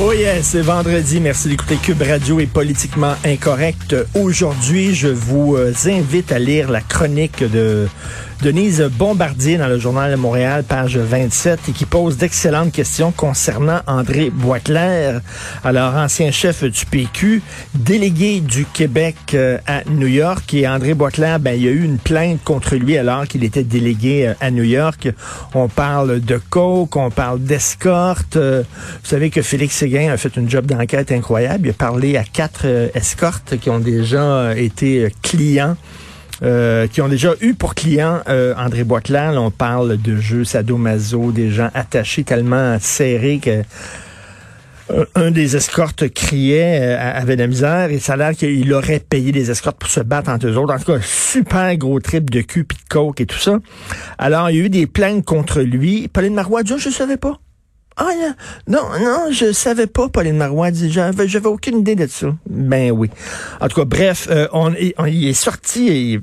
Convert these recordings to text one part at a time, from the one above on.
Oh yeah, c'est vendredi. Merci d'écouter Cube Radio et Politiquement Incorrect. Aujourd'hui, je vous euh, invite à lire la chronique de Denise Bombardier dans le Journal de Montréal, page 27, et qui pose d'excellentes questions concernant André Boisclair. Alors, ancien chef du PQ, délégué du Québec euh, à New York, et André Boisclair, ben, il y a eu une plainte contre lui alors qu'il était délégué euh, à New York. On parle de coke, on parle d'escorte. Euh, vous savez que Félix Séguin a fait une job d'enquête incroyable. Il a parlé à quatre escortes qui ont déjà été clients euh, qui ont déjà eu pour client euh, André Boitland. on parle de jeux sadomaso, des gens attachés tellement serrés que euh, un des escortes criait, avait de la misère, et ça a l'air qu'il aurait payé des escortes pour se battre entre eux autres. En tout cas, super gros trip de cul, pis de coke et tout ça. Alors, il y a eu des plaintes contre lui. Pauline Marois je savais pas. Ah non, non, je savais pas, Pauline Marois. J'avais, j'avais aucune idée de ça. Ben oui. En tout cas, bref, on, il est sorti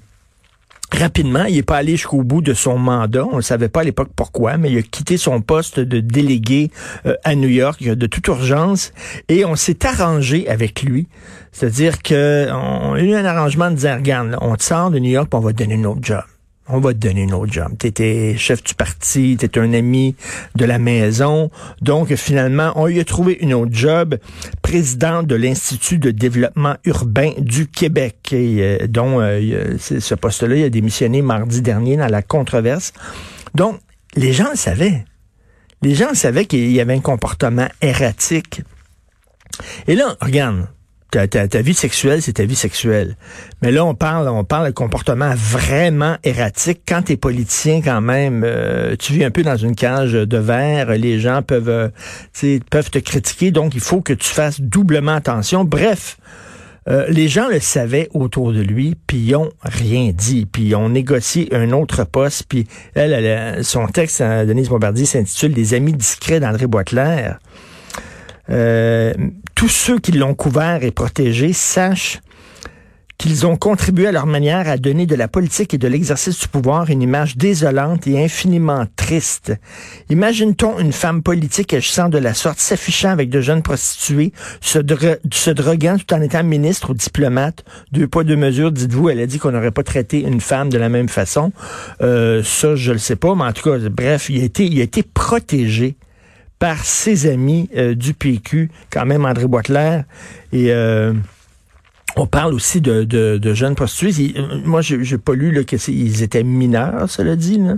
rapidement. Il n'est pas allé jusqu'au bout de son mandat. On ne savait pas à l'époque pourquoi, mais il a quitté son poste de délégué euh, à New York de toute urgence et on s'est arrangé avec lui. C'est-à-dire qu'on a eu un arrangement de dire, regarde, on te sort de New York, on va te donner un autre job on va te donner une autre job. Tu étais chef du parti, tu un ami de la maison. Donc, finalement, on lui a trouvé une autre job, président de l'Institut de développement urbain du Québec, et, euh, dont euh, ce poste-là, il a démissionné mardi dernier dans la controverse. Donc, les gens le savaient. Les gens savaient qu'il y avait un comportement erratique. Et là, regarde, ta, ta, vie sexuelle, c'est ta vie sexuelle. Mais là, on parle, on parle de comportement vraiment erratique. Quand tu es politicien, quand même, euh, tu vis un peu dans une cage de verre. Les gens peuvent, euh, peuvent te critiquer. Donc, il faut que tu fasses doublement attention. Bref, euh, les gens le savaient autour de lui, puis ils ont rien dit, puis ils ont négocié un autre poste, puis elle, elle son texte, Denise Bombardier, s'intitule Les amis discrets d'André Boitelaire. Euh, tous ceux qui l'ont couvert et protégé sachent qu'ils ont contribué à leur manière à donner de la politique et de l'exercice du pouvoir une image désolante et infiniment triste. Imagine-t-on une femme politique agissant de la sorte, s'affichant avec de jeunes prostituées, se, droguant tout en étant ministre ou diplomate? Deux poids, deux mesures, dites-vous, elle a dit qu'on n'aurait pas traité une femme de la même façon. Euh, ça, je le sais pas, mais en tout cas, bref, il a été protégé par ses amis euh, du PQ, quand même André Boitler. Et euh, on parle aussi de, de, jeunes prostituées. Euh, moi, j'ai pas lu qu'ils étaient mineurs, cela dit. Là.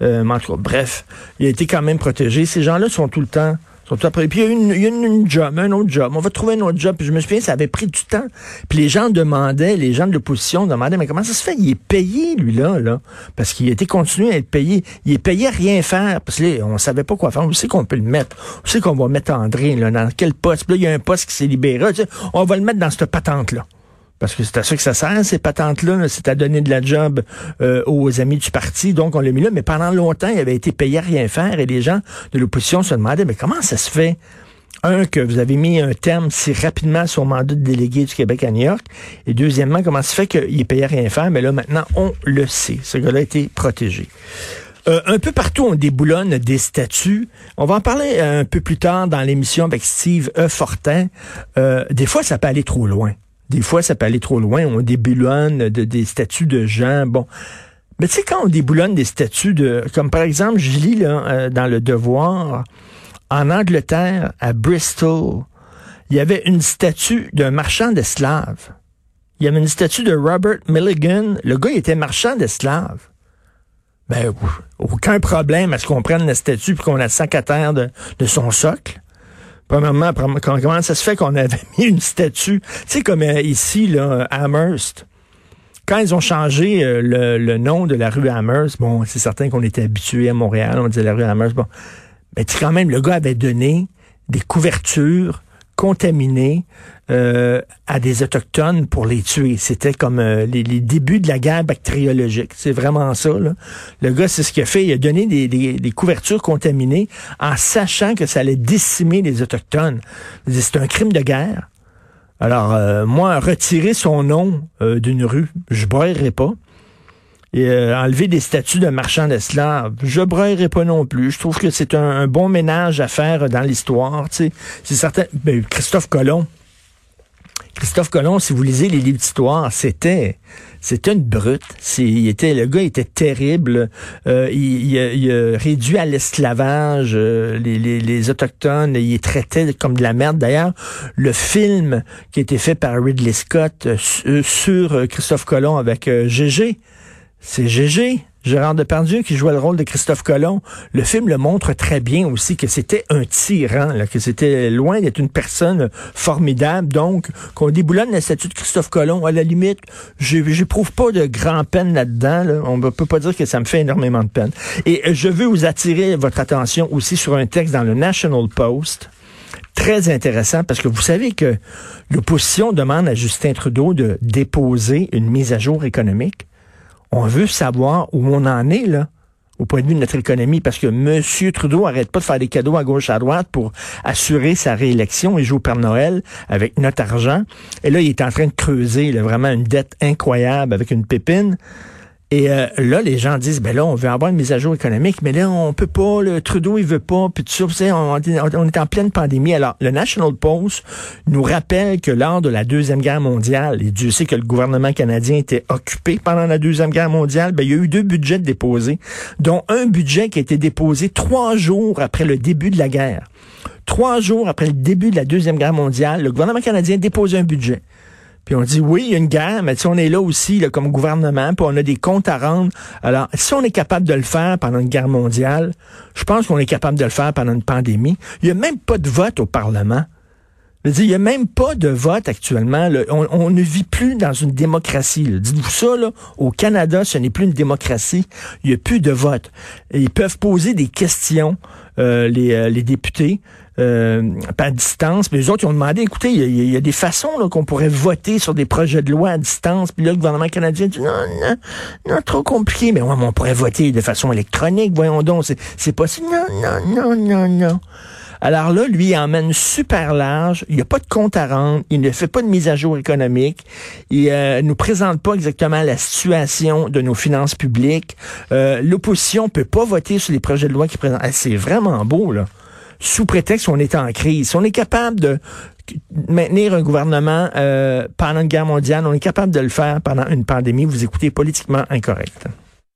mais en tout cas, bref, il a été quand même protégé. Ces gens-là sont tout le temps après. Puis il y a, une, a une, job, un autre job. On va trouver un autre job. Puis je me souviens, ça avait pris du temps. Puis les gens demandaient, les gens de l'opposition demandaient, mais comment ça se fait? Il est payé, lui-là, là. Parce qu'il été continué à être payé. Il est payé à rien faire. Parce que là, on savait pas quoi faire. On sait qu'on peut le mettre? On sait qu'on va mettre André, là, dans quel poste? Puis là, il y a un poste qui s'est libéré. on va le mettre dans cette patente-là. Parce que c'est à ça que ça sert, ces patentes-là, c'est à donner de la job euh, aux amis du parti. Donc, on l'a mis là. Mais pendant longtemps, il avait été payé à rien faire et les gens de l'opposition se demandaient, mais comment ça se fait? Un, que vous avez mis un terme si rapidement sur mandat de délégué du Québec à New York. Et deuxièmement, comment se fait qu'il est payé à rien faire? Mais là, maintenant, on le sait. Ce gars-là a été protégé. Euh, un peu partout, on déboulonne des statuts. On va en parler un peu plus tard dans l'émission avec Steve E. Fortin. Euh, des fois, ça peut aller trop loin. Des fois, ça peut aller trop loin. On déboulonne de, des statuts de gens. Bon. Mais tu sais, quand on déboulonne des statuts de... Comme par exemple, je lis là, euh, dans Le Devoir, en Angleterre, à Bristol, il y avait une statue d'un marchand d'esclaves. Il y avait une statue de Robert Milligan. Le gars, il était marchand d'esclaves. Ben, aucun problème à ce qu'on prenne la statue et qu'on la sac de son socle. Premièrement, comment ça se fait qu'on avait mis une statue, tu sais, comme euh, ici, là, Amherst? Quand ils ont changé euh, le, nom de la rue Amherst, bon, c'est certain qu'on était habitué à Montréal, on disait la rue Amherst, bon. Mais quand même, le gars avait donné des couvertures contaminées euh, à des autochtones pour les tuer. C'était comme euh, les, débuts de la guerre bactériologique. C'est vraiment ça. Là. Le gars, c'est ce qu'il a fait. Il a donné des, couvertures contaminées en sachant que ça allait décimer les autochtones. C'est un crime de guerre. Alors, euh, moi, retirer son nom d'une rue, je boirais pas. Et euh, enlever des statuts de marchands d'esclaves. Je braillerai pas non plus. Je trouve que c'est un, bon ménage à faire dans l'histoire. C'est certain. Ben, Christophe Colomb. Christophe Colomb, si vous lisez les livres d'histoire, c'était c'était une brute. Il était le gars était terrible. Euh, il, il, réduit à l'esclavage euh, les, autochtones. Il les traitait comme de la merde. D'ailleurs, le film qui a été fait par Ridley Scott sur Christophe Colomb avec GG, c'est GG, Gérard Depardieu, qui jouait le rôle de Christophe Colomb. Le film le montre très bien aussi que c'était un tyran, que c'était loin d'être une personne formidable. Donc, qu'on déboulonne la statue de Christophe Colomb, à la limite, j'éprouve pas de grand peine là-dedans. Là. On ne peut pas dire que ça me fait énormément de peine. Et je veux vous attirer votre attention aussi sur un texte dans le National Post très intéressant parce que vous savez que l'opposition demande à Justin Trudeau de déposer une mise à jour économique. On veut savoir où on en est, là, au point de vue de notre économie, parce que M. Trudeau arrête pas de faire des cadeaux à gauche à droite pour assurer sa réélection. Il joue au Père Noël avec notre argent. Et là, il est en train de creuser vraiment une dette incroyable avec une pépine. Et euh, là, les gens disent, ben là, on veut avoir une mise à jour économique, mais là, on peut pas, le Trudeau, il veut pas, puis ça, vous savez, on, est en pleine pandémie. Alors, le National Post nous rappelle que lors de la Deuxième Guerre mondiale, et Dieu sait que le gouvernement canadien était occupé pendant la Deuxième Guerre mondiale, ben, il y a eu deux budgets déposés, dont un budget qui a été déposé trois jours après le début de la guerre. Trois jours après le début de la Deuxième Guerre mondiale, le gouvernement canadien dépose un budget. Puis on dit oui, il y a une guerre, mais si on est là aussi là, comme gouvernement, puis on a des comptes à rendre. Alors, si on est capable de le faire pendant une guerre mondiale, je pense qu'on est capable de le faire pendant une pandémie. Il n'y a même pas de vote au Parlement. Il n'y a même pas de vote actuellement. On, ne vit plus dans une démocratie. Dites-vous ça, là, au Canada, ce n'est plus une démocratie. Il n'y a plus de vote. ils peuvent poser des questions, euh, les, euh, les députés euh, à distance. Mais les autres, ils ont demandé, écoutez, il y, a des façons qu'on pourrait voter sur des projets de loi à distance. Puis là, le gouvernement canadien dit, non, non, non, trop compliqué. Mais, ouais, on pourrait voter de façon électronique, voyons donc. C'est possible. Non, non, non, non, non. Alors là, lui, il emmène super large. Il n'y a pas de compte à rendre. Il ne fait pas de mise à jour économique. Il euh, nous présente pas exactement la situation de nos finances publiques. Euh, L'opposition peut pas voter sur les projets de loi qui présentent. C'est vraiment beau, là sous prétexte qu'on est en crise. Si on est capable de maintenir un gouvernement euh, pendant une guerre mondiale, on est capable de le faire pendant une pandémie. Vous écoutez politiquement incorrect.